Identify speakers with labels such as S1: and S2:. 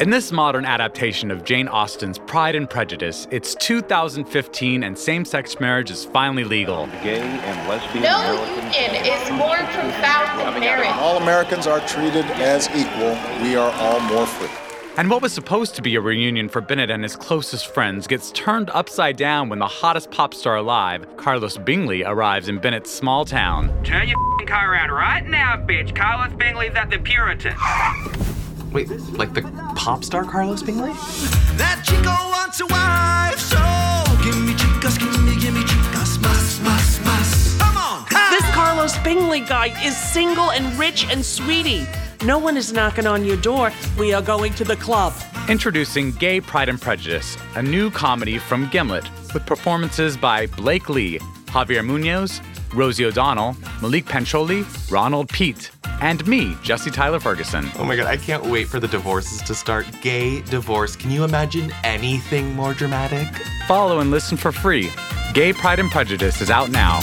S1: In this modern adaptation of Jane Austen's Pride and Prejudice, it's 2015 and same sex marriage is finally legal.
S2: Gay and lesbian
S3: No
S2: Americans.
S3: union is more profound than marriage.
S4: All Americans are treated as equal. We are all more free.
S1: And what was supposed to be a reunion for Bennet and his closest friends gets turned upside down when the hottest pop star alive, Carlos Bingley, arrives in Bennet's small town.
S5: Turn your f***ing car around right now, bitch. Carlos Bingley's at the Puritan.
S6: Wait, like the pop star Carlos Bingley?
S7: That chico wants a wife, so give me chicas, give me, give me chicas, mas, mas, mas. Come on!
S8: This Carlos Bingley guy is single and rich and sweetie. No one is knocking on your door. We are going to the club.
S1: Introducing Gay Pride and Prejudice, a new comedy from Gimlet, with performances by Blake Lee, Javier Munoz, Rosie O'Donnell, Malik Pancholi, Ronald Pete, and me, Jesse Tyler Ferguson.
S6: Oh my god, I can't wait for the divorces to start. Gay divorce. Can you imagine anything more dramatic?
S1: Follow and listen for free. Gay Pride and Prejudice is out now.